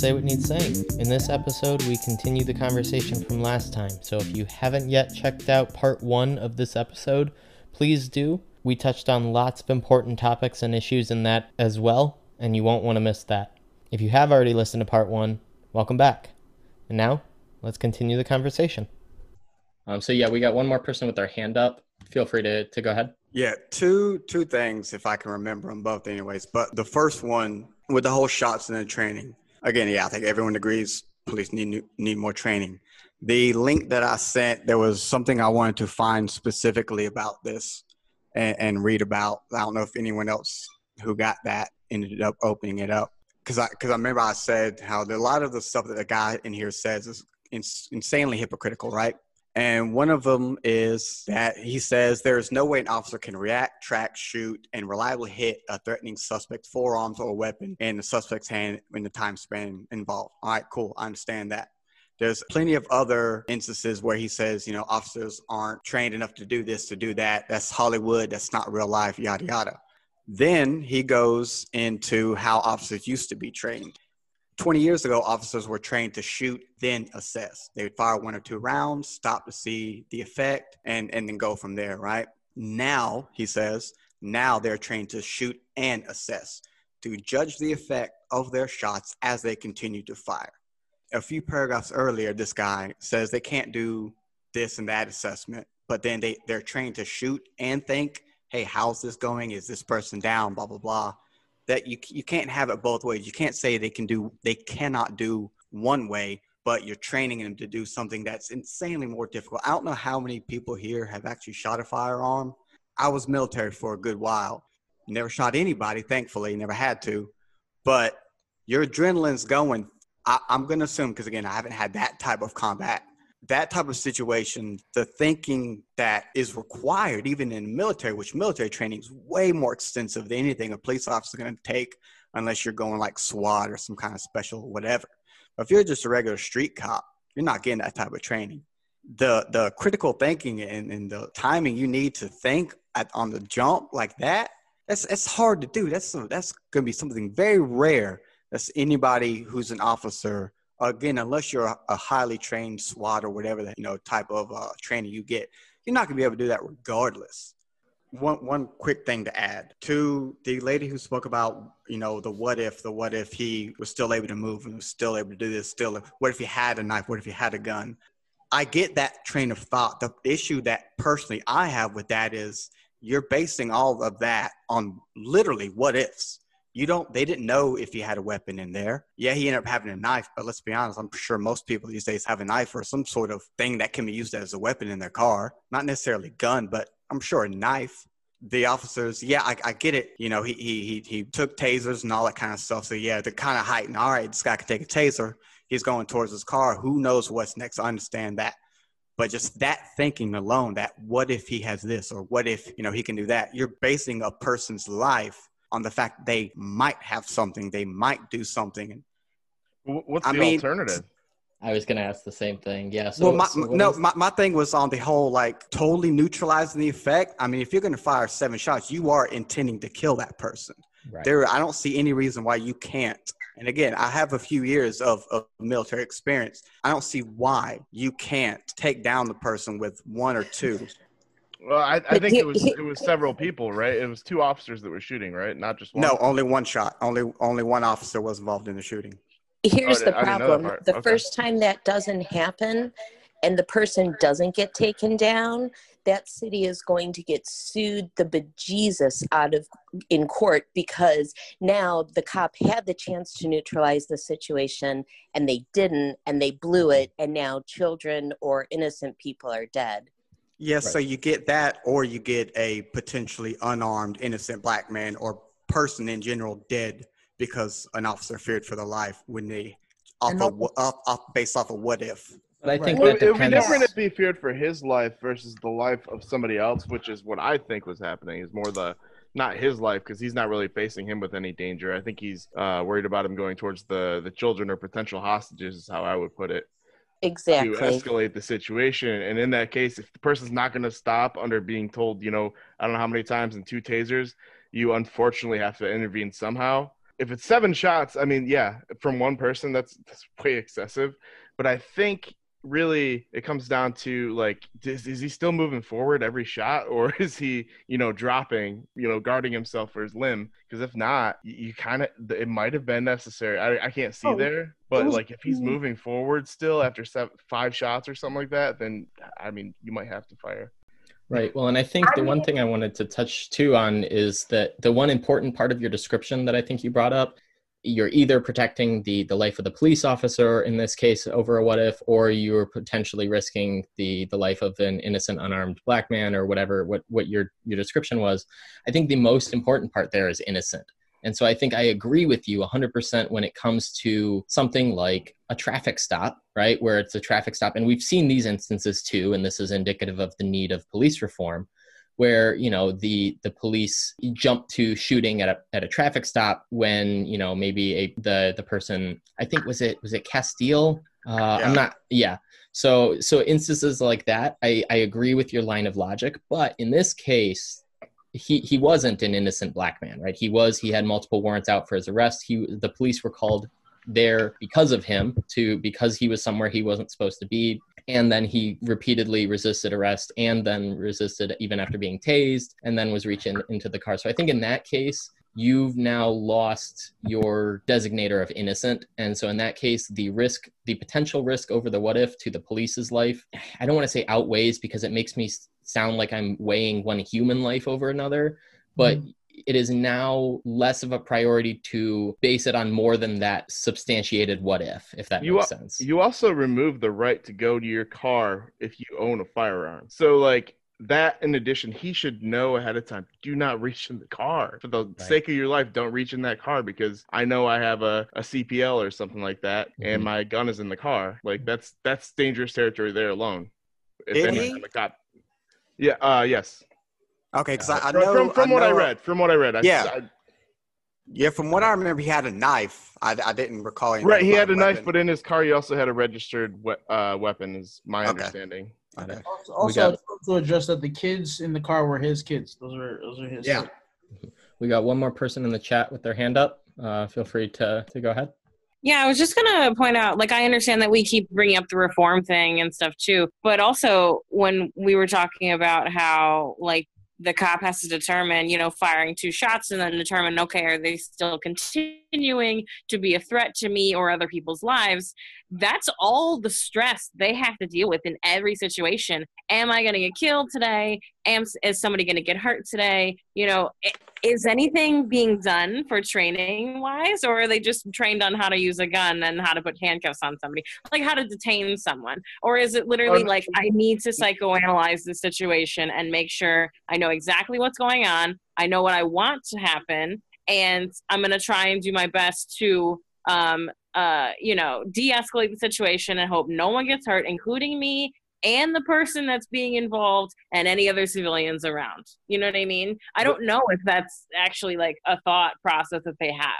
Welcome back to Say What Needs Saying. In this episode, we continue the conversation from last time. So if you haven't yet checked out part one of this episode, please do. We touched on lots of important topics and issues in that as well, and you won't want to miss that. If you have already listened to part one, welcome back. And now, let's continue the conversation. Um, so yeah, we got one more person with their hand up. Feel free to, to go ahead. Yeah, two two things if I can remember them both, anyways. But the first one with the whole shots and the training. Again, yeah, I think everyone agrees police need need more training. The link that I sent, there was something I wanted to find specifically about this and, and read about. I don't know if anyone else who got that ended up opening it up because I because I remember I said how the, a lot of the stuff that the guy in here says is ins- insanely hypocritical, right? And one of them is that he says there is no way an officer can react, track, shoot, and reliably hit a threatening suspect's forearms or weapon in the suspect's hand in the time span involved. All right, cool. I understand that. There's plenty of other instances where he says, you know, officers aren't trained enough to do this, to do that. That's Hollywood. That's not real life, yada, yada. Then he goes into how officers used to be trained. 20 years ago, officers were trained to shoot, then assess. They would fire one or two rounds, stop to see the effect, and, and then go from there, right? Now, he says, now they're trained to shoot and assess, to judge the effect of their shots as they continue to fire. A few paragraphs earlier, this guy says they can't do this and that assessment, but then they, they're trained to shoot and think, hey, how's this going? Is this person down? Blah, blah, blah that you you can't have it both ways. You can't say they can do they cannot do one way, but you're training them to do something that's insanely more difficult. I don't know how many people here have actually shot a firearm. I was military for a good while. Never shot anybody, thankfully, never had to. But your adrenaline's going. I, I'm going to assume because again, I haven't had that type of combat that type of situation, the thinking that is required, even in military, which military training is way more extensive than anything a police officer is going to take, unless you're going like SWAT or some kind of special whatever. But if you're just a regular street cop, you're not getting that type of training. The the critical thinking and, and the timing you need to think at, on the jump like that, that's that's hard to do. That's that's going to be something very rare. That's anybody who's an officer again, unless you're a, highly trained SWAT or whatever that you know type of uh, training you get, you're not gonna be able to do that regardless. One one quick thing to add to the lady who spoke about you know the what if the what if he was still able to move and was still able to do this still what if he had a knife what if he had a gun I get that train of thought. The issue that personally I have with that is you're basing all of that on literally what ifs you don't they didn't know if he had a weapon in there. Yeah he ended up having a knife but let's be honest i'm sure most people these days have a knife or some sort of thing that can be used as a weapon in their car. Not necessarily gun but i'm sure a knife. The officers yeah I, I get it. You know he, he he he took tasers and all that kind of stuff. So yeah they're kind of heighten all right this guy can take a taser. He's going towards his car. Who knows what's next? I understand that. But just that thinking alone that what if he has this or what if you know he can do that? You're basing a person's life on the fact they might have something, they might do something. What's I the mean, alternative? I was going to ask the same thing. Yeah. So, well, my, so no, is... my, my thing was on the whole, like totally neutralizing the effect. I mean, if you're going to fire seven shots, you are intending to kill that person. Right. There, I don't see any reason why you can't. And again, I have a few years of, of military experience. I don't see why you can't take down the person with one or two well, I, I think he, it was he, it was several people, right? It was two officers that were shooting, right? Not just one. No, only one shot. Only only one officer was involved in the shooting. Here's oh, the problem: the okay. first time that doesn't happen, and the person doesn't get taken down, that city is going to get sued the bejesus out of in court because now the cop had the chance to neutralize the situation and they didn't, and they blew it, and now children or innocent people are dead. Yes, right. so you get that, or you get a potentially unarmed, innocent black man or person in general dead because an officer feared for their life when they off, of, off, off based off of what if. But I think well, that depends. it would be different if he feared for his life versus the life of somebody else, which is what I think was happening. Is more the not his life because he's not really facing him with any danger. I think he's uh, worried about him going towards the the children or potential hostages. Is how I would put it exactly. to escalate the situation. And in that case if the person's not going to stop under being told you know i don't know how many times in two tasers you unfortunately have to intervene somehow. If it's seven shots, I mean, yeah, from one person, that's that's way excessive. But I think really it comes down to like is, is he still moving forward every shot or is he you know dropping you know guarding himself for his limb? Because if not you, you kind of it might have been necessary. I, I can't see oh, there but was, like if he's moving forward still after seven, five shots or something like that then i mean you might have to fire. Right. Well, and I think the one thing I wanted to touch too on is that the one important part of your description that I think you brought up you're either protecting the the life of the police officer in this case over a what if or you're potentially risking the the life of an innocent unarmed black man or whatever what what your your description was. I think the most important part there is innocent. And so i think i agree with you 100% when it comes to something like a traffic stop right where it's a traffic stop. And we've seen these instances too and this is indicative of the need of police reform where you know the the police jump to shooting at a at a traffic stop when you know maybe a the the person I think was it was it Castile? Uh, yeah. I'm not yeah. So so instances like that I I agree with your line of logic but in this case he he wasn't an innocent black man right? He was he had multiple warrants out for his arrest. He the police were called there because of him to because he was somewhere he wasn't supposed to be. And then he repeatedly resisted arrest and then resisted even after being tased and then was reaching into the car. So i think in that case you've now lost your designator of innocent. And so in that case the risk the potential risk over the what if to the police's life i don't want to say outweighs because it makes me sound like i'm weighing one human life over another but mm it is now less of a priority to base it on more than that substantiated what if, if that you makes sense. You also remove the right to go to your car if you own a firearm. So, like, that in addition, he should know ahead of time do not reach in the car for the right. sake of your life. Don't reach in that car because I know I have a, a CPL or something like that mm-hmm. and my gun is in the car. Like, that's that's dangerous territory there alone. If any, cop, yeah, uh, yes. Okay, because I, I, know from, from I what know, I read, from what I read, I, yeah, I, yeah. From what I remember, he had a knife. I, I didn't recall. Right, he had a weapon. knife, but in his car, he also had a registered we- uh, weapon. Is my okay. understanding. Okay. Also, also got, to address that the kids in the car were his kids. Those are those are his. Yeah. Kids. We got one more person in the chat with their hand up. Uh, feel free to to go ahead. Yeah, I was just gonna point out, like, I understand that we keep bringing up the reform thing and stuff too, but also when we were talking about how, like, the cop has to determine, you know, firing two shots and then determine, okay, are they still continuing to be a threat to me or other people's lives? That's all the stress they have to deal with in every situation. Am I going to get killed today? Am is somebody going to get hurt today? You know, is anything being done for training wise, or are they just trained on how to use a gun and how to put handcuffs on somebody, like how to detain someone, or is it literally oh, like I need to psychoanalyze the situation and make sure I know exactly what's going on, I know what I want to happen, and I'm going to try and do my best to um, uh, you know, de-escalate the situation and hope no one gets hurt, including me and the person that's being involved and any other civilians around. You know what I mean? I don't know if that's actually like a thought process that they have.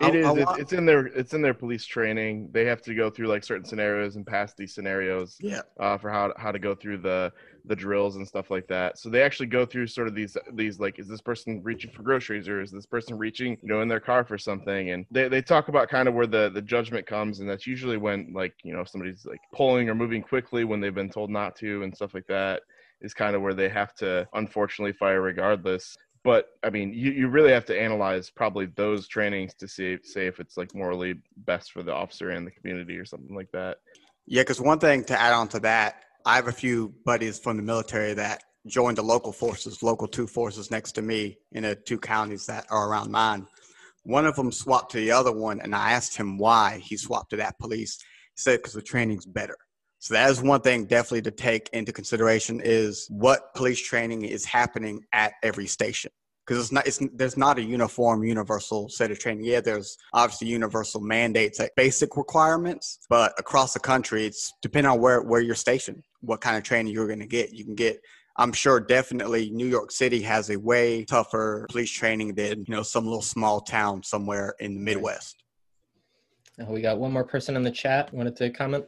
It is. It's, it's, in their it's in their police training. They have to go through like certain scenarios and pass these scenarios. Yeah. Uh, for how how to go through the the drills and stuff like that. So they actually go through sort of these these like, is this person reaching for groceries or is this person reaching you know in their car for something? And they they talk about kind of where the the judgment comes, and that's usually when like you know somebody's like pulling or moving quickly when they've been told not to and stuff like that is kind of where they have to unfortunately fire regardless but I mean, you, you really have to analyze probably those trainings to see say if it's like morally best for the officer and the community or something like that. Yeah, because one thing to add on to that, I have a few buddies from the military that joined the local forces, local two forces next to me in the two counties that are around mine. One of them swapped to the other one, and I asked him why he swapped to that police. He said because the training's better. So that is one thing definitely to take into consideration is what police training is happening at every station. Because it's not, it's, there's not a uniform, universal set of training. Yeah, there's obviously universal mandates, like basic requirements, but across the country, it's depending on where, where you're stationed, what kind of training you're going to get. You can get I'm sure definitely New York City has a way tougher police training than, you know, some little small town somewhere in the Midwest. we got one more person in the chat wanted to comment.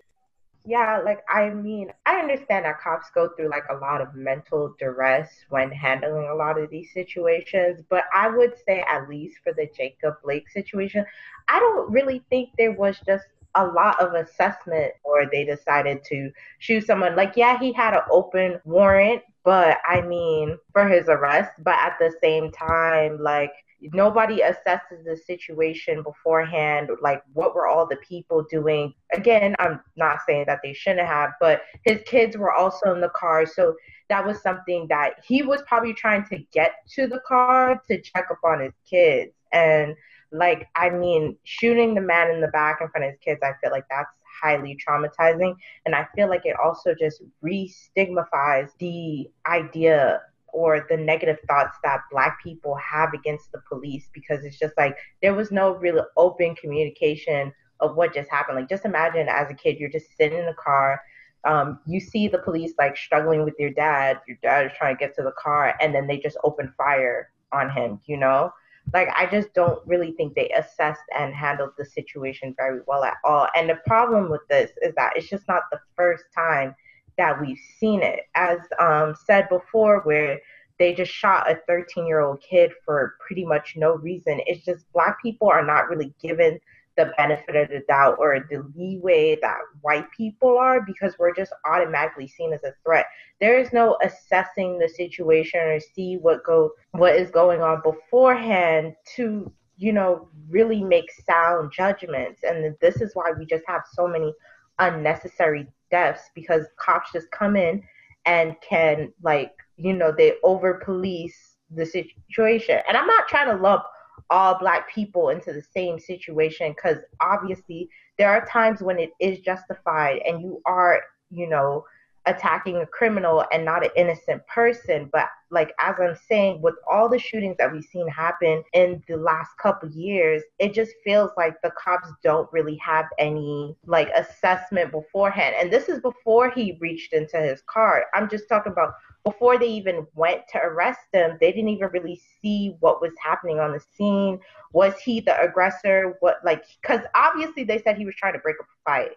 Yeah, like I mean, I understand that cops go through like a lot of mental duress when handling a lot of these situations, but I would say at least for the Jacob Blake situation, I don't really think there was just a lot of assessment or they decided to shoot someone. Like, yeah, he had an open warrant, but I mean, for his arrest, but at the same time, like, nobody assesses the situation beforehand like what were all the people doing? Again i'm not saying that they shouldn't have but his kids were also in the car so that was something that he was probably trying to get to the car to check up on his kids. And like i mean shooting the man in the back in front of his kids i feel like that's highly traumatizing. And i feel like it also just re-stigmatizes the idea or the negative thoughts that black people have against the police because it's just like there was no real open communication of what just happened. Like just imagine as a kid, you're just sitting in the car, um, you see the police like struggling with your dad, your dad is trying to get to the car, and then they just open fire on him, you know? Like I just don't really think they assessed and handled the situation very well at all. And the problem with this is that it's just not the first time that we've seen it. As um, said before, where they just shot a 13 year old kid for pretty much no reason. It's just black people are not really given the benefit of the doubt or the leeway that white people are because we're just automatically seen as a threat. There is no assessing the situation or see what go what is going on beforehand to you know really make sound judgments and this is why we just have so many unnecessary deaths because cops just come in and can like you know they over police the situation. And i'm not trying to lump all black people into the same situation because obviously there are times when it is justified and you are you know attacking a criminal and not an innocent person. But like as I'm saying, with all the shootings that we've seen happen in the last couple years, it just feels like the cops don't really have any like assessment beforehand. And this is before he reached into his car. I'm just talking about before they even went to arrest him, they didn't even really see what was happening on the scene. Was he the aggressor? What like because obviously they said he was trying to break up a fight.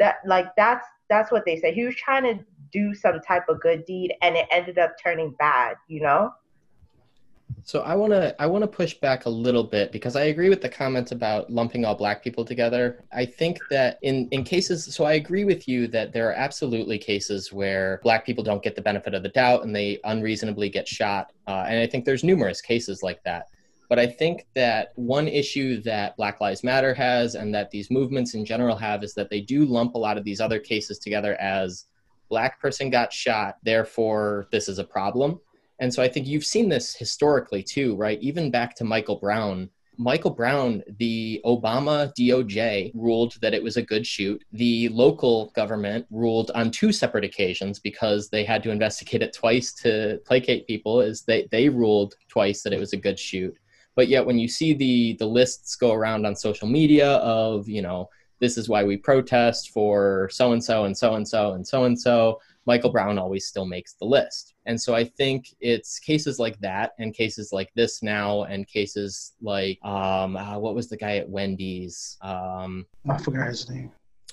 That like that's that's what they said. He was trying to do some type of good deed and it ended up turning bad, you know? So I want to I want to push back a little bit because I agree with the comments about lumping all black people together. I think that in in cases so I agree with you that there are absolutely cases where black people don't get the benefit of the doubt and they unreasonably get shot. Uh, and I think there's numerous cases like that. But I think that one issue that Black Lives Matter has and that these movements in general have is that they do lump a lot of these other cases together as black person got shot, therefore this is a problem. And so I think you've seen this historically too, right? Even back to Michael Brown. Michael Brown, the Obama DOJ ruled that it was a good shoot. The local government ruled on two separate occasions because they had to investigate it twice to placate people, is they, they ruled twice that it was a good shoot but yet when you see the the lists go around on social media of you know this is why we protest for so and so and so and so and so and so michael brown always still makes the list. And so i think it's cases like that and cases like this now and cases like um uh, what was the guy at wendy's? Um i forgot his name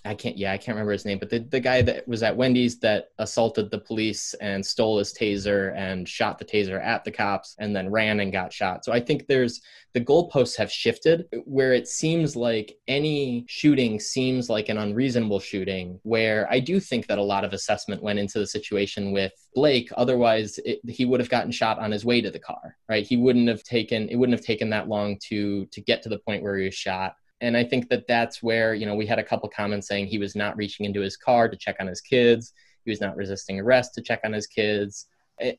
I can't yeah I can't remember his name, but the, the guy that was at Wendy's that assaulted the police and stole his taser and shot the taser at the cops and then ran and got shot. So I think there's the goalposts have shifted where it seems like any shooting seems like an unreasonable shooting. Where I do think that a lot of assessment went into the situation with Blake. Otherwise, it, he would have gotten shot on his way to the car. Right? He wouldn't have taken it wouldn't have taken that long to to get to the point where he was shot and I think that that's where you know we had a couple comments saying he was not reaching into his car to check on his kids, he was not resisting arrest to check on his kids,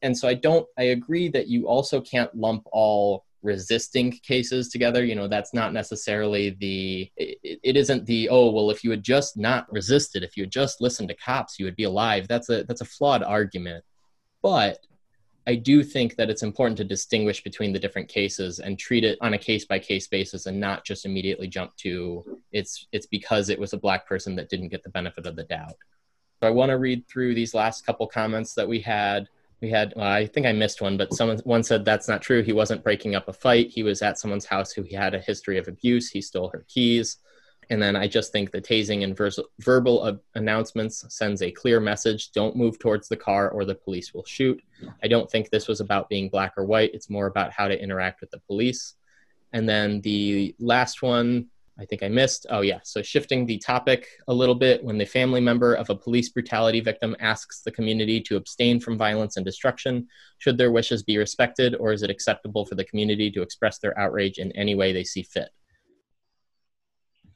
and so I don't I agree that you also can't lump all resisting cases together. You know that's not necessarily the it, it isn't the oh well if you had just not resisted if you had just listened to cops you would be alive. That's a that's a flawed argument. But I do think that it's important to distinguish between the different cases and treat it on a case by case basis and not just immediately jump to it's it's because it was a black person that didn't get the benefit of the doubt. So I want to read through these last couple comments that we had. We had well, I think I missed one, but someone one said that's not true. He wasn't breaking up a fight. He was at someone's house who he had a history of abuse. He stole her keys. And then I just think the tasing and vers- verbal announcements sends a clear message don't move towards the car or the police will shoot. I don't think this was about being black or white. It's more about how to interact with the police. And then the last one, I think I missed. Oh, yeah. So shifting the topic a little bit when the family member of a police brutality victim asks the community to abstain from violence and destruction, should their wishes be respected or is it acceptable for the community to express their outrage in any way they see fit?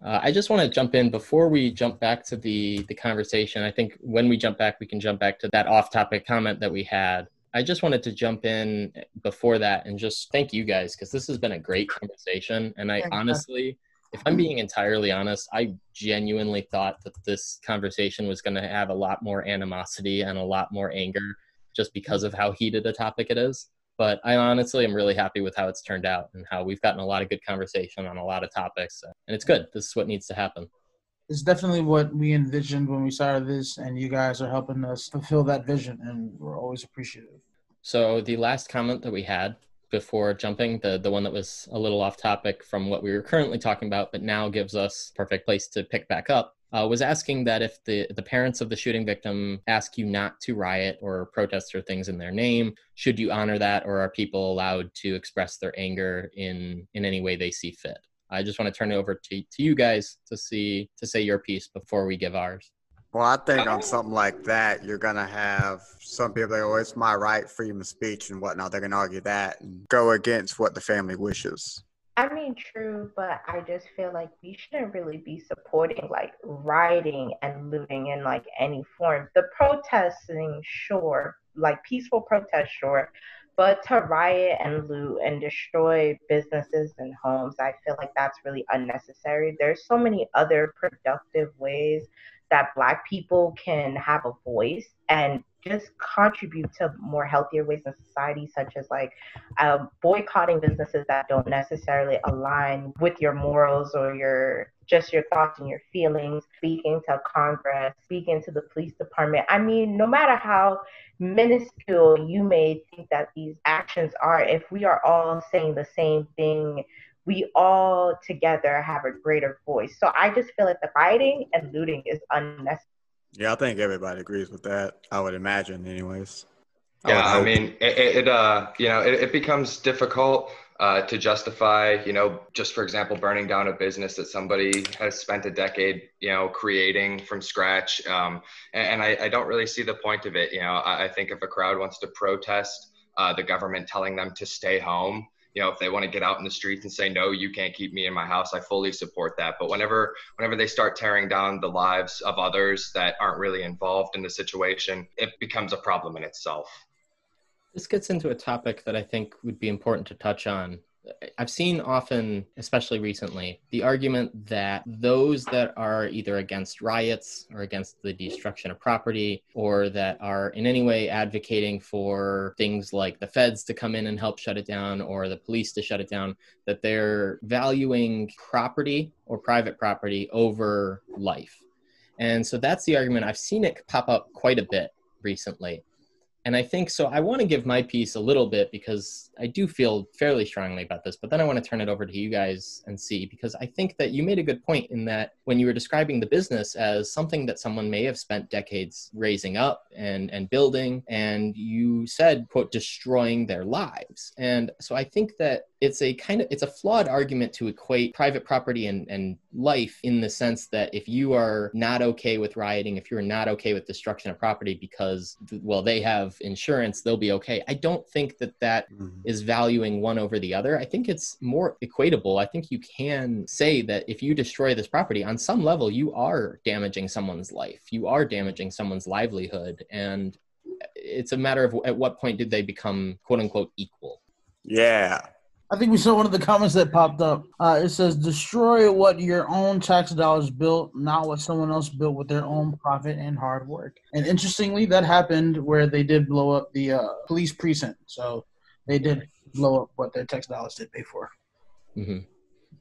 Uh, I just want to jump in before we jump back to the the conversation. I think when we jump back, we can jump back to that off-topic comment that we had. I just wanted to jump in before that and just thank you guys because this has been a great conversation. And I honestly, if I'm being entirely honest, I genuinely thought that this conversation was going to have a lot more animosity and a lot more anger just because of how heated a topic it is. But I honestly am really happy with how it's turned out and how we've gotten a lot of good conversation on a lot of topics. Uh, and it's good. This is what needs to happen. It's definitely what we envisioned when we started this, and you guys are helping us fulfill that vision, and we're always appreciative. So, the last comment that we had before jumping, the, the one that was a little off topic from what we were currently talking about, but now gives us perfect place to pick back up, uh, was asking that if the, the parents of the shooting victim ask you not to riot or protest or things in their name, should you honor that or are people allowed to express their anger in, in any way they see fit? I just want to turn it over to, to you guys to see to say your piece before we give ours. Well, I think on something like that, you're gonna have some people that, oh, it's my right, freedom of speech and whatnot. They're gonna argue that and go against what the family wishes. I mean, true, but I just feel like we shouldn't really be supporting like rioting and looting in like any form. The protesting, sure, like peaceful protest, sure, but to riot and loot and destroy businesses and homes, I feel like that's really unnecessary. There's so many other productive ways that Black people can have a voice and just contribute to more healthier ways in society, such as like uh, boycotting businesses that don't necessarily align with your morals or your just your thoughts and your feelings, speaking to Congress, speaking to the police department. I mean, no matter how minuscule you may think that these actions are, if we are all saying the same thing, we all together have a greater voice. So I just feel like the fighting and looting is unnecessary. Yeah, I think everybody agrees with that. I would imagine, anyways. Yeah, I, I mean, it, it, uh, you know, it, it becomes difficult uh, to justify, you know, just for example, burning down a business that somebody has spent a decade, you know, creating from scratch. Um, and, and I, I, don't really see the point of it. You know, I, I think if a crowd wants to protest uh, the government telling them to stay home, you know if they want to get out in the streets and say no you can't keep me in my house i fully support that. But whenever whenever they start tearing down the lives of others that aren't really involved in the situation it becomes a problem in itself. This gets into a topic that i think would be important to touch on I've seen often, especially recently, the argument that those that are either against riots or against the destruction of property or that are in any way advocating for things like the feds to come in and help shut it down or the police to shut it down, that they're valuing property or private property over life. And so that's the argument. I've seen it pop up quite a bit recently and I think so. I want to give my piece a little bit because I do feel fairly strongly about this, but then I want to turn it over to you guys and see because I think that you made a good point in that when you were describing the business as something that someone may have spent decades raising up and, and building, and you said, quote, destroying their lives. And so I think that it's a kind of it's a flawed argument to equate private property and, and life in the sense that if you are not okay with rioting if you're not okay with destruction of property because well they have insurance they'll be okay. I don't think that that mm-hmm. is valuing one over the other. I think it's more equatable. I think you can say that if you destroy this property on some level you are damaging someone's life. You are damaging someone's livelihood. And it's a matter of at what point did they become quote unquote equal? Yeah I think we saw one of the comments that popped up. Uh, it says, "Destroy what your own tax dollars built, not what someone else built with their own profit and hard work." And interestingly, that happened where they did blow up the uh, police precinct. So they did blow up what their tax dollars did pay for. Mm-hmm.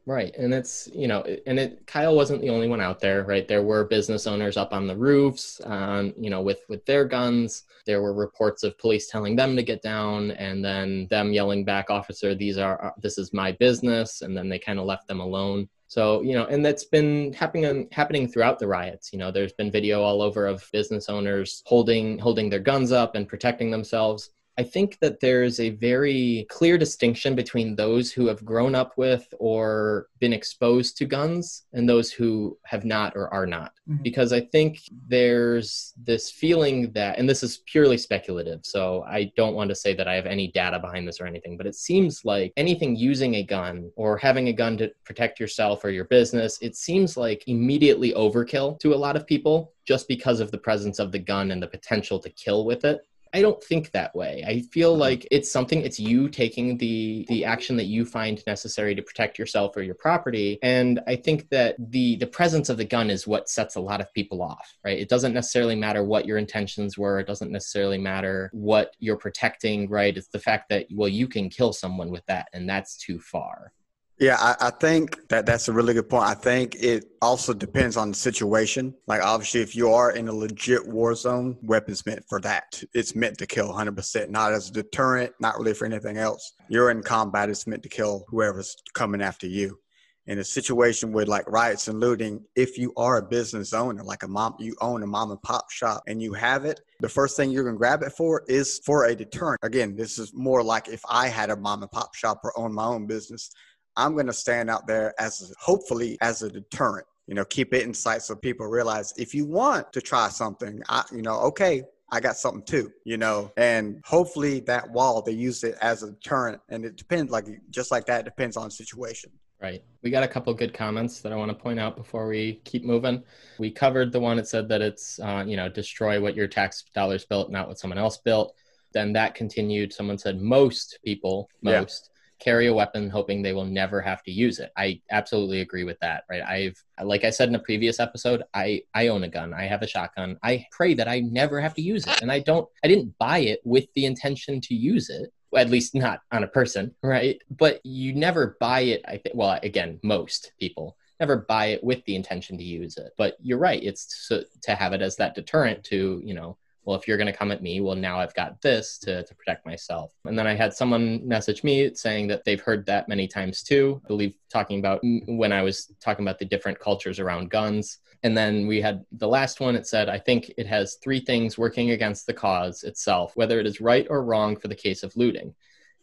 Right. And it's, you know, and it Kyle wasn't the only one out there, right? There were business owners up on the roofs, um, you know, with with their guns. There were reports of police telling them to get down and then them yelling back, "Officer, these are uh, this is my business." And then they kind of left them alone. So, you know, and that's been happening happening throughout the riots. You know, there's been video all over of business owners holding holding their guns up and protecting themselves. I think that there's a very clear distinction between those who have grown up with or been exposed to guns and those who have not or are not. Mm-hmm. Because I think there's this feeling that, and this is purely speculative, so I don't want to say that I have any data behind this or anything, but it seems like anything using a gun or having a gun to protect yourself or your business, it seems like immediately overkill to a lot of people just because of the presence of the gun and the potential to kill with it. I don't think that way. I feel mm-hmm. like it's something it's you taking the the action that you find necessary to protect yourself or your property and I think that the the presence of the gun is what sets a lot of people off, right? It doesn't necessarily matter what your intentions were, it doesn't necessarily matter what you're protecting, right? It's the fact that well you can kill someone with that and that's too far. Yeah, I, I, think that that's a really good point. I think it also depends on the situation. Like, obviously, if you are in a legit war zone, weapons meant for that. It's meant to kill 100%, not as a deterrent, not really for anything else. You're in combat, it's meant to kill whoever's coming after you. In a situation with like riots and looting, if you are a business owner, like a mom, you own a mom and pop shop and you have it, the first thing you're going to grab it for is for a deterrent. Again, this is more like if I had a mom and pop shop or own my own business I'm going to stand out there as hopefully as a deterrent. You know, keep it in sight so people realize if you want to try something, I, you know, okay, I got something too, you know, and hopefully that wall they use it as a deterrent, and it depends, like just like that, depends on situation. Right. We got a couple good comments that I want to point out before we keep moving. We covered the one that said that it's, uh, you know, destroy what your tax dollars built, not what someone else built. Then that continued. Someone said most people, most carry a weapon hoping they will never have to use it. I absolutely agree with that, right? I've like I said in a previous episode, I I own a gun. I have a shotgun. I pray that I never have to use it. And I don't I didn't buy it with the intention to use it. At least not on a person, right? But you never buy it I think well, again, most people never buy it with the intention to use it. But you're right, it's to, to have it as that deterrent to, you know, well, if you're going to come at me, well, now I've got this to, to protect myself. And then I had someone message me saying that they've heard that many times too. I believe talking about when I was talking about the different cultures around guns. And then we had the last one. It said, I think it has three things working against the cause itself, whether it is right or wrong for the case of looting.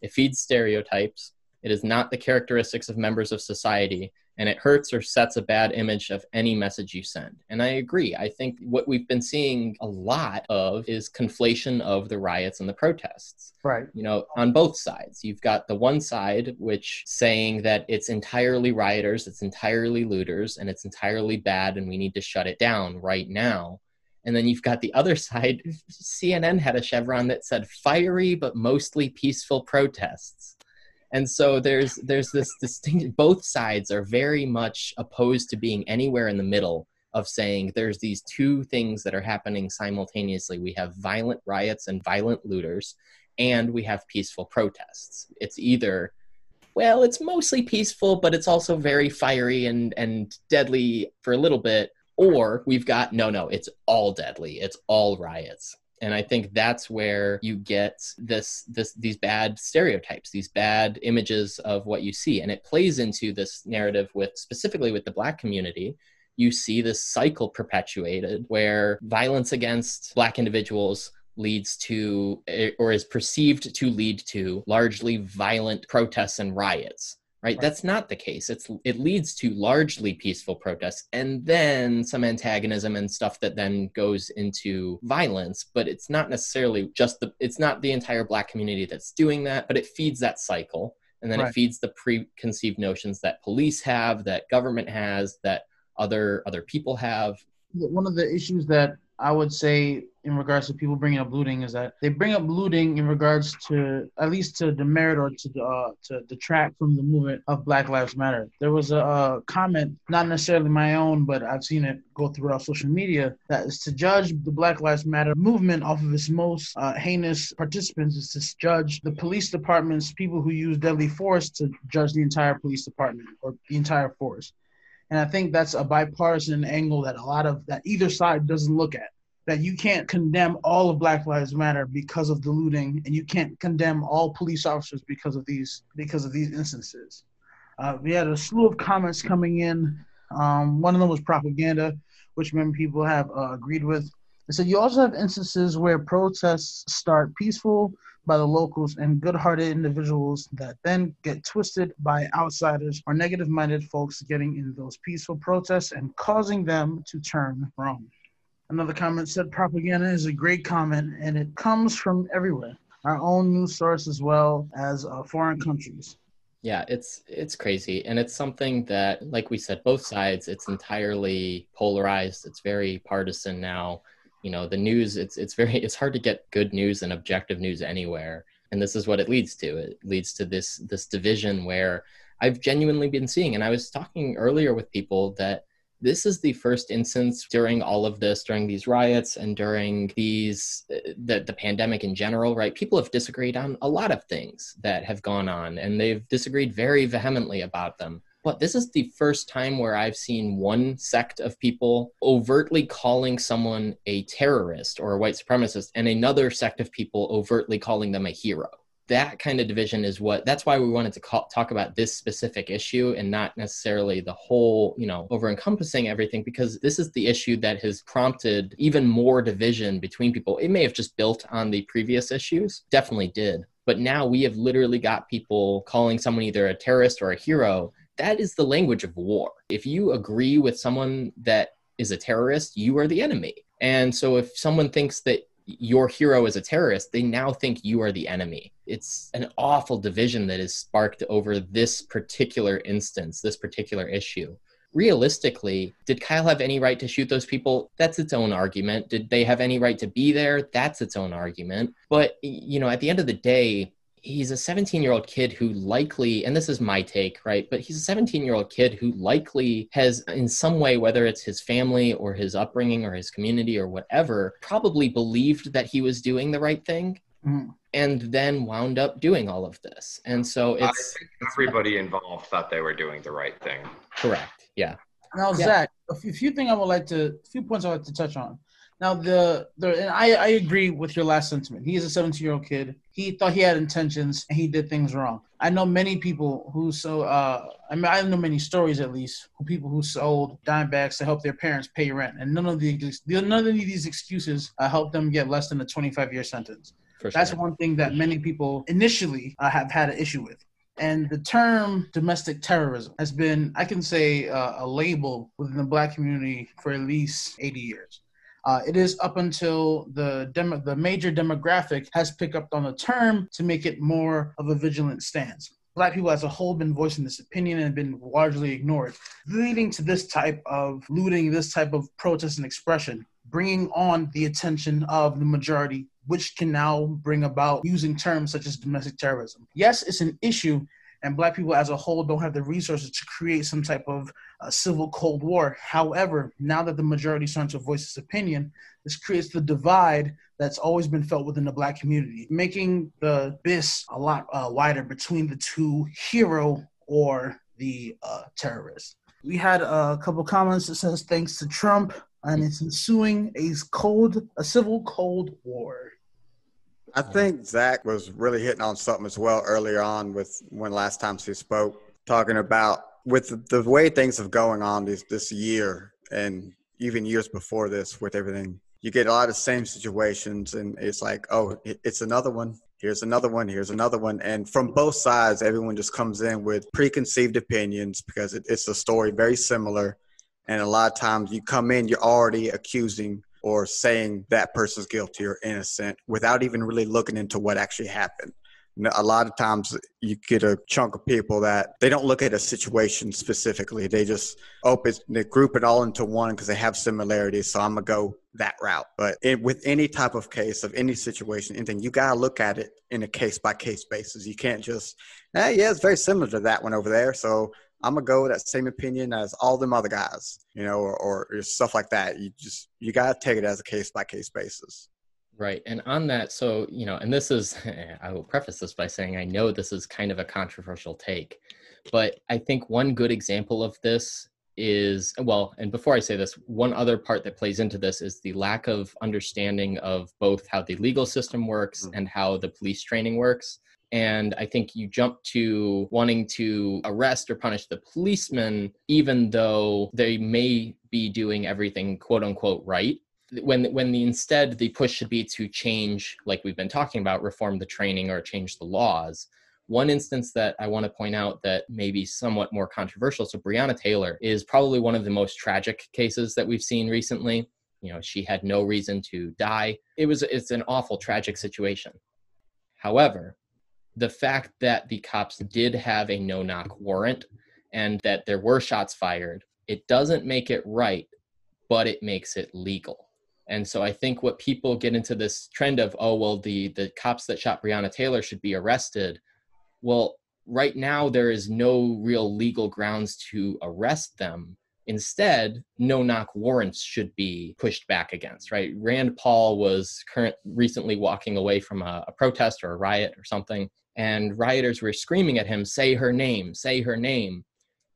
It feeds stereotypes. It is not the characteristics of members of society and it hurts or sets a bad image of any message you send. And I agree. I think what we've been seeing a lot of is conflation of the riots and the protests. Right. You know, on both sides. You've got the one side which saying that it's entirely rioters, it's entirely looters, and it's entirely bad and we need to shut it down right now. And then you've got the other side. CNN had a chevron that said fiery but mostly peaceful protests and so there's there's this distinct both sides are very much opposed to being anywhere in the middle of saying there's these two things that are happening simultaneously. We have violent riots and violent looters and we have peaceful protests. It's either well it's mostly peaceful but it's also very fiery and and deadly for a little bit or we've got no no it's all deadly. It's all riots and i think that's where you get this this these bad stereotypes these bad images of what you see. And it plays into this narrative with specifically with the black community. You see this cycle perpetuated where violence against black individuals leads to or is perceived to lead to largely violent protests and riots right? right? That's not the case. It's it leads to largely peaceful protests and then some antagonism and stuff that then goes into violence, but it's not necessarily just the it's not the entire black community that's doing that, but it feeds that cycle and then right. it feeds the preconceived notions that police have, that government has, that other other people have. One of the issues that I would say in regards to people bringing up looting is that they bring up looting in regards to at least to demerit or to uh, to detract from the movement of Black Lives Matter. There was a, a comment, not necessarily my own, but I've seen it go throughout social media, that is to judge the Black Lives Matter movement off of its most uh, heinous participants is to judge the police departments, people who use deadly force, to judge the entire police department or the entire force. And I think that's a bipartisan angle that a lot of that either side doesn't look at. That you can't condemn all of Black Lives Matter because of the looting, and you can't condemn all police officers because of these because of these instances. Uh, we had a slew of comments coming in. Um, one of them was propaganda, which many people have uh, agreed with. They said you also have instances where protests start peaceful by the locals and good hearted individuals that then get twisted by outsiders or negative minded folks getting in those peaceful protests and causing them to turn wrong. Another comment said propaganda is a great comment and it comes from everywhere, our own news source as well as uh, foreign countries. Yeah, it's it's crazy. And it's something that like we said both sides it's entirely polarized, it's very partisan now. You know the news it's it's very it's hard to get good news and objective news anywhere. And this is what it leads to. It leads to this this division where i've genuinely been seeing and i was talking earlier with people that this is the first instance during all of this during these riots and during these uh, the, the pandemic in general right people have disagreed on a lot of things that have gone on and they've disagreed very vehemently about them but this is the first time where I've seen one sect of people overtly calling someone a terrorist or a white supremacist, and another sect of people overtly calling them a hero. That kind of division is what that's why we wanted to call, talk about this specific issue and not necessarily the whole, you know, over encompassing everything, because this is the issue that has prompted even more division between people. It may have just built on the previous issues, definitely did. But now we have literally got people calling someone either a terrorist or a hero that is the language of war. If you agree with someone that is a terrorist, you are the enemy. And so if someone thinks that your hero is a terrorist, they now think you are the enemy. It's an awful division that is sparked over this particular instance, this particular issue. Realistically, did Kyle have any right to shoot those people? That's its own argument. Did they have any right to be there? That's its own argument. But, you know, at the end of the day, he's a 17 year old kid who likely and this is my take right but he's a 17 year old kid who likely has in some way whether it's his family or his upbringing or his community or whatever probably believed that he was doing the right thing mm. and then wound up doing all of this and so it's everybody involved thought they were doing the right thing correct yeah now yeah. zach a few things i would like to a few points i'd like to touch on now the the and I, I agree with your last sentiment. He is a 17 year old kid. He thought he had intentions and he did things wrong. I know many people who so uh I mean I know many stories at least who people who sold dime bags to help their parents pay rent and none of the none of these excuses uh, help them get less than a 25 year sentence. Sure. That's one thing that many people initially uh, have had an issue with. And the term domestic terrorism has been, I can say, uh, a label within the black community for at least 80 years. Uh, it is up until the demo, the major demographic has picked up on the term to make it more of a vigilant stance. Black people as a whole been voicing this opinion and been largely ignored, leading to this type of looting, this type of protest and expression, bringing on the attention of the majority, which can now bring about using terms such as domestic terrorism. Yes, it's an issue and black people as a whole don't have the resources to create some type of uh, civil cold war. However now that the majority is starting to voice its opinion this creates the divide that's always been felt within the black community making the abyss a lot uh, wider between the two hero or the uh, terrorist we had a couple comments that says thanks to trump and it's ensuing a cold a civil cold war I think Zach was really hitting on something as well earlier on with when last time she spoke, talking about with the way things have going on this this year and even years before this with everything. You get a lot of same situations, and it's like, oh, it's another one. Here's another one. Here's another one. And from both sides, everyone just comes in with preconceived opinions because it, it's a story very similar. And a lot of times you come in, you're already accusing or saying that person's guilty or innocent without even really looking into what actually happened. A lot of times you get a chunk of people that they don't look at a situation specifically. They just open, they group it all into one because they have similarities. So I'm gonna go that route. But it, with any type of case of any situation, anything, you got to look at it in a case by case basis. You can't just, eh, yeah, it's very similar to that one over there. So I'm gonna go with that same opinion as all them other guys, you know, or, or stuff like that. You just you gotta take it as a case by case basis. Right. And on that, so, you know, and this is, I will preface this by saying I know this is kind of a controversial take, but I think one good example of this is, well, and before I say this, one other part that plays into this is the lack of understanding of both how the legal system works mm-hmm. and how the police training works. And I think you jump to wanting to arrest or punish the policeman, even though they may be doing everything quote unquote right. When when the instead the push should be to change, like we've been talking about, reform the training or change the laws. One instance that I want to point out that may be somewhat more controversial. So Breonna Taylor is probably one of the most tragic cases that we've seen recently. You know, she had no reason to die. It was it's an awful tragic situation. However, the fact that the cops did have a no knock warrant and that there were shots fired, it doesn't make it right, but it makes it legal. And so I think what people get into this trend of, oh, well, the, the cops that shot Breonna Taylor should be arrested. Well, right now, there is no real legal grounds to arrest them. Instead, no knock warrants should be pushed back against, right? Rand Paul was current recently walking away from a, a protest or a riot or something, and rioters were screaming at him, say her name, say her name.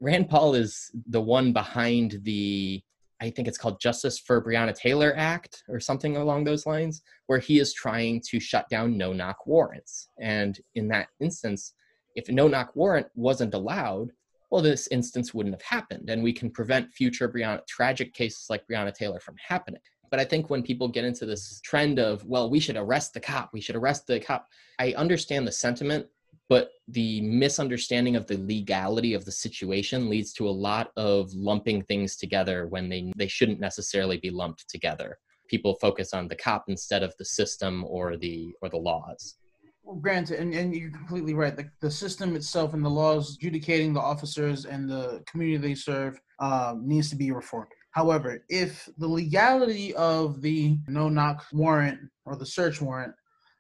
Rand Paul is the one behind the, I think it's called Justice for Breonna Taylor Act or something along those lines, where he is trying to shut down no knock warrants. And in that instance, if a no knock warrant wasn't allowed, well, this instance wouldn't have happened, and we can prevent future Breonna, tragic cases like Breonna Taylor from happening. But I think when people get into this trend of, well, we should arrest the cop, we should arrest the cop, I understand the sentiment, but the misunderstanding of the legality of the situation leads to a lot of lumping things together when they, they shouldn't necessarily be lumped together. People focus on the cop instead of the system or the or the laws. Well, granted, and, and you're completely right. The, the system itself and the laws adjudicating the officers and the community they serve um, needs to be reformed. However, if the legality of the no knock warrant or the search warrant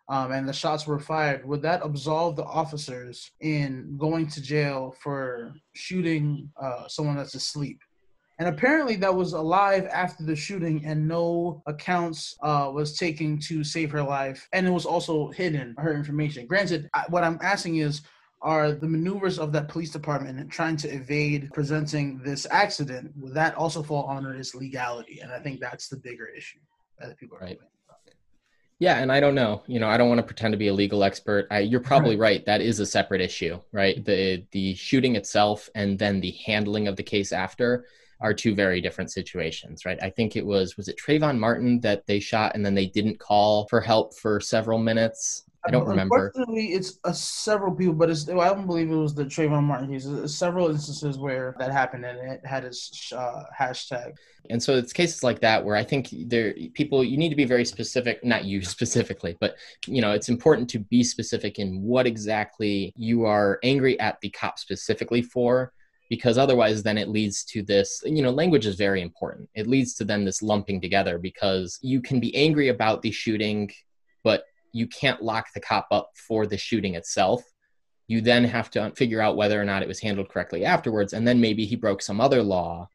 um, and the shots were fired, would that absolve the officers in going to jail for shooting uh, someone that's asleep? And apparently, that was alive after the shooting, and no accounts uh, was taken to save her life. And it was also hidden her information. Granted, I, what I'm asking is, are the maneuvers of that police department and trying to evade presenting this accident would that also fall under its legality and i think that's the bigger issue that people are right. yeah and i don't know you know i don't want to pretend to be a legal expert I, you're probably right. right that is a separate issue right the the shooting itself and then the handling of the case after are two very different situations, right? I think it was was it Trayvon Martin that they shot and then they didn't call for help for several minutes. I don't remember. Unfortunately, it's uh, several people, but it's, I don't believe it was the Trayvon Martin case. There's several instances where that happened, and it had its uh, hashtag. And so it's cases like that where I think there people you need to be very specific, not you specifically, but you know it's important to be specific in what exactly you are angry at the cop specifically for because otherwise then it leads to this you know language is very important it leads to then this lumping together because you can be angry about the shooting you can't lock the cop up for the shooting itself. You then have to figure out whether or not it was handled correctly afterwards and then maybe he broke some other law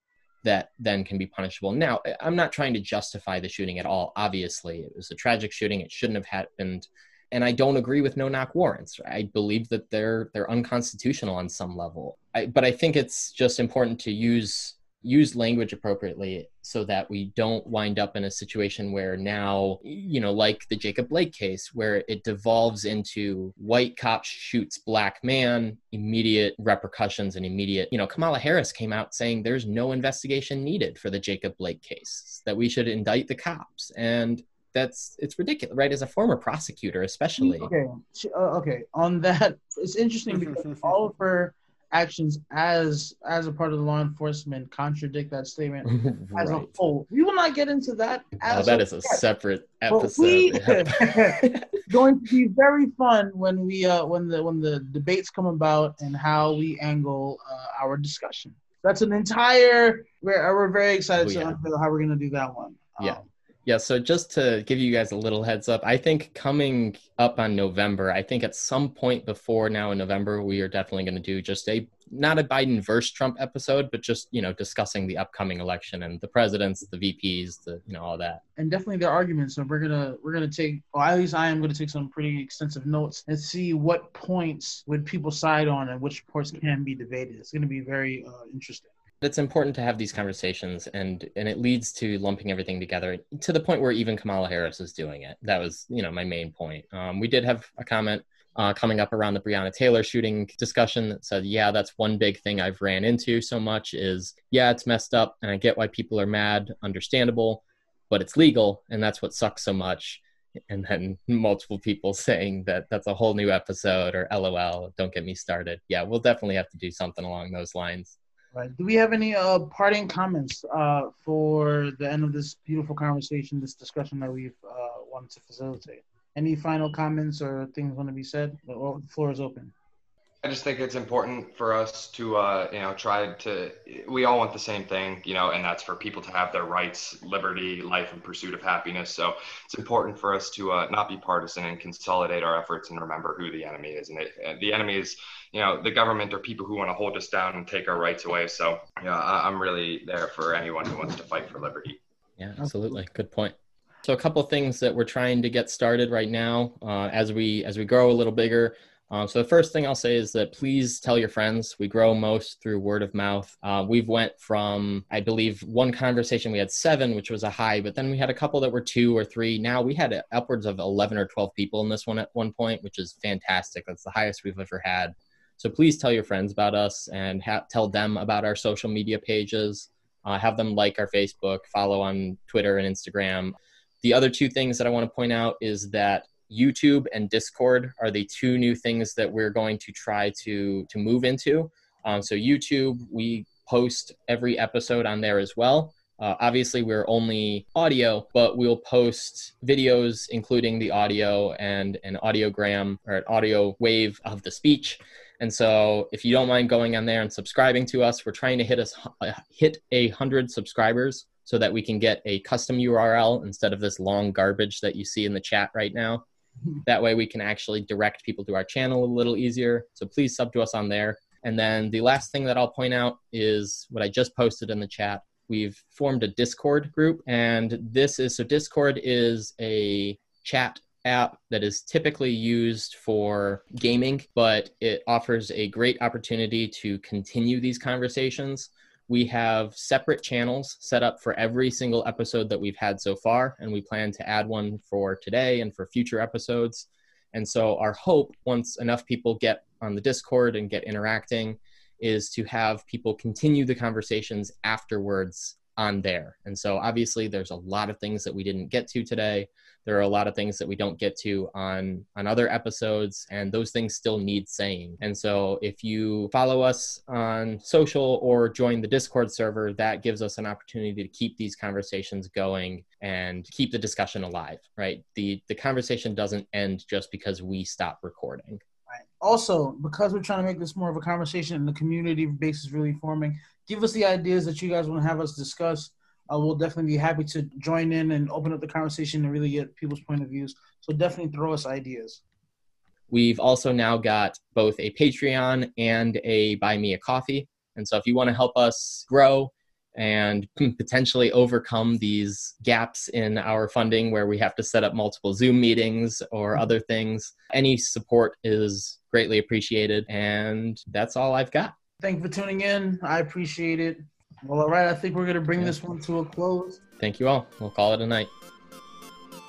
that then can be punishable. Now i'm not trying to justify the shooting at all obviously. It was a tragic shooting. It shouldn't have happened. And I don't agree with no knock warrants. I believe that they're they're unconstitutional on some level. I, but I think it's just important to use use language appropriately so that we don't wind up in a situation where now you know like the Jacob Blake case where it devolves into white cop shoots black man immediate repercussions and immediate you know Kamala Harris came out saying there's no investigation needed for the Jacob Blake case that we should indict the cops and that's it's ridiculous, right? As a former prosecutor, especially. Okay, uh, okay. On that, it's interesting because all of her actions as as a part of the law enforcement contradict that statement right. as a whole. We will not get into that. oh, that a, is a separate episode. We, going to be very fun when we uh when the when the debates come about and how we angle uh, our discussion. That's an entire. We're we're very excited oh, yeah. to how we're gonna do that one. Um, Yeah, so just to give you guys a little heads up, I think coming up on November, I think at some point before now in November, we are definitely going to do just a not a Biden versus Trump episode, but just you know discussing the upcoming election and the presidents, the VPs, the you know all that. And definitely their arguments. So we're gonna we're gonna take, or at least I am gonna take some pretty extensive notes and see what points would people side on and which points can be debated. It's gonna be very uh, interesting it's important to have these conversations and and it leads to lumping everything together to the point where even kamala harris is doing it. That was you know my main point. Um, we did have a comment uh, coming up around the breonna taylor shooting discussion that said yeah that's one big thing i've ran into so much is yeah it's messed up and i get why people are mad understandable but it's legal and that's what sucks so much. And then multiple people saying that that's a whole new episode or lol don't get me started. Yeah we'll definitely have to do something along those lines Right. Do we have any uh, parting comments uh, for the end of this beautiful conversation, this discussion that we've uh, wanted to facilitate? Any final comments or things want to be said? The floor is open. I just think it's important for us to, uh, you know, try to. We all want the same thing, you know, and that's for people to have their rights, liberty, life, and pursuit of happiness. So it's important for us to uh, not be partisan and consolidate our efforts and remember who the enemy is. And it, the enemy is, you know, the government or people who want to hold us down and take our rights away. So, yeah, I'm really there for anyone who wants to fight for liberty. Yeah, absolutely. Good point. So a couple things that we're trying to get started right now uh, as we as we grow a little bigger. Um, so the first thing I'll say is that please tell your friends. We grow most through word of mouth. Uh, we've went from, I believe, one conversation we had seven, which was a high, but then we had a couple that were two or three. Now we had upwards of 11 or 12 people in this one at one point, which is fantastic. That's the highest we've ever had. So please tell your friends about us and ha- tell them about our social media pages. Uh, have them like our Facebook, follow on Twitter and Instagram. The other two things that I want to point out is that YouTube and Discord are the two new things that we're going to try to to move into. Um, so YouTube, we post every episode on there as well. Uh, obviously, we're only audio, but we'll post videos, including the audio and an audiogram or an audio wave of the speech. And so, if you don't mind going on there and subscribing to us, we're trying to hit us uh, hit a hundred subscribers so that we can get a custom URL instead of this long garbage that you see in the chat right now. That way we can actually direct people to our channel a little easier. So please sub to us on there. And then the last thing that I'll point out is what I just posted in the chat. We've formed a Discord group, and this is so Discord is a chat app that is typically used for gaming, but it offers a great opportunity to continue these conversations. We have separate channels set up for every single episode that we've had so far, and we plan to add one for today and for future episodes. And so, our hope, once enough people get on the Discord and get interacting, is to have people continue the conversations afterwards on there. And so, obviously, there's a lot of things that we didn't get to today. There are a lot of things that we don't get to on on other episodes and those things still need saying. And so if you follow us on social or join the discord server that gives us an opportunity to keep these conversations going and keep the discussion alive right? The the conversation doesn't end just because we stop recording. Also because we're trying to make this more of a conversation and the community base is really forming give us the ideas that you guys want to have us discuss uh, we'll definitely be happy to join in and open up the conversation and really get people's point of views. So definitely throw us ideas. We've also now got both a Patreon and a Buy Me a Coffee. And so if you want to help us grow and potentially overcome these gaps in our funding where we have to set up multiple Zoom meetings or mm-hmm. other things, any support is greatly appreciated. And that's all I've got. Thank you for tuning in. I appreciate it. Well, all right. I think we're going to bring this one to a close. Thank you all. We'll call it a night.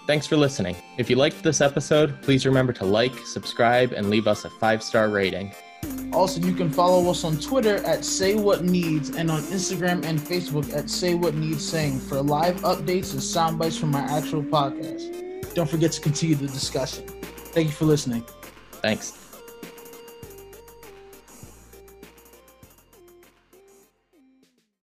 Thanks for listening. If you liked this episode, please remember to like, subscribe, and leave us a five star rating. Also, you can follow us on Twitter at Say What Needs and on Instagram and Facebook at Say What Needs Saying for live updates and sound bites from our actual podcast. Don't forget to continue the discussion. Thank you for listening. Thanks.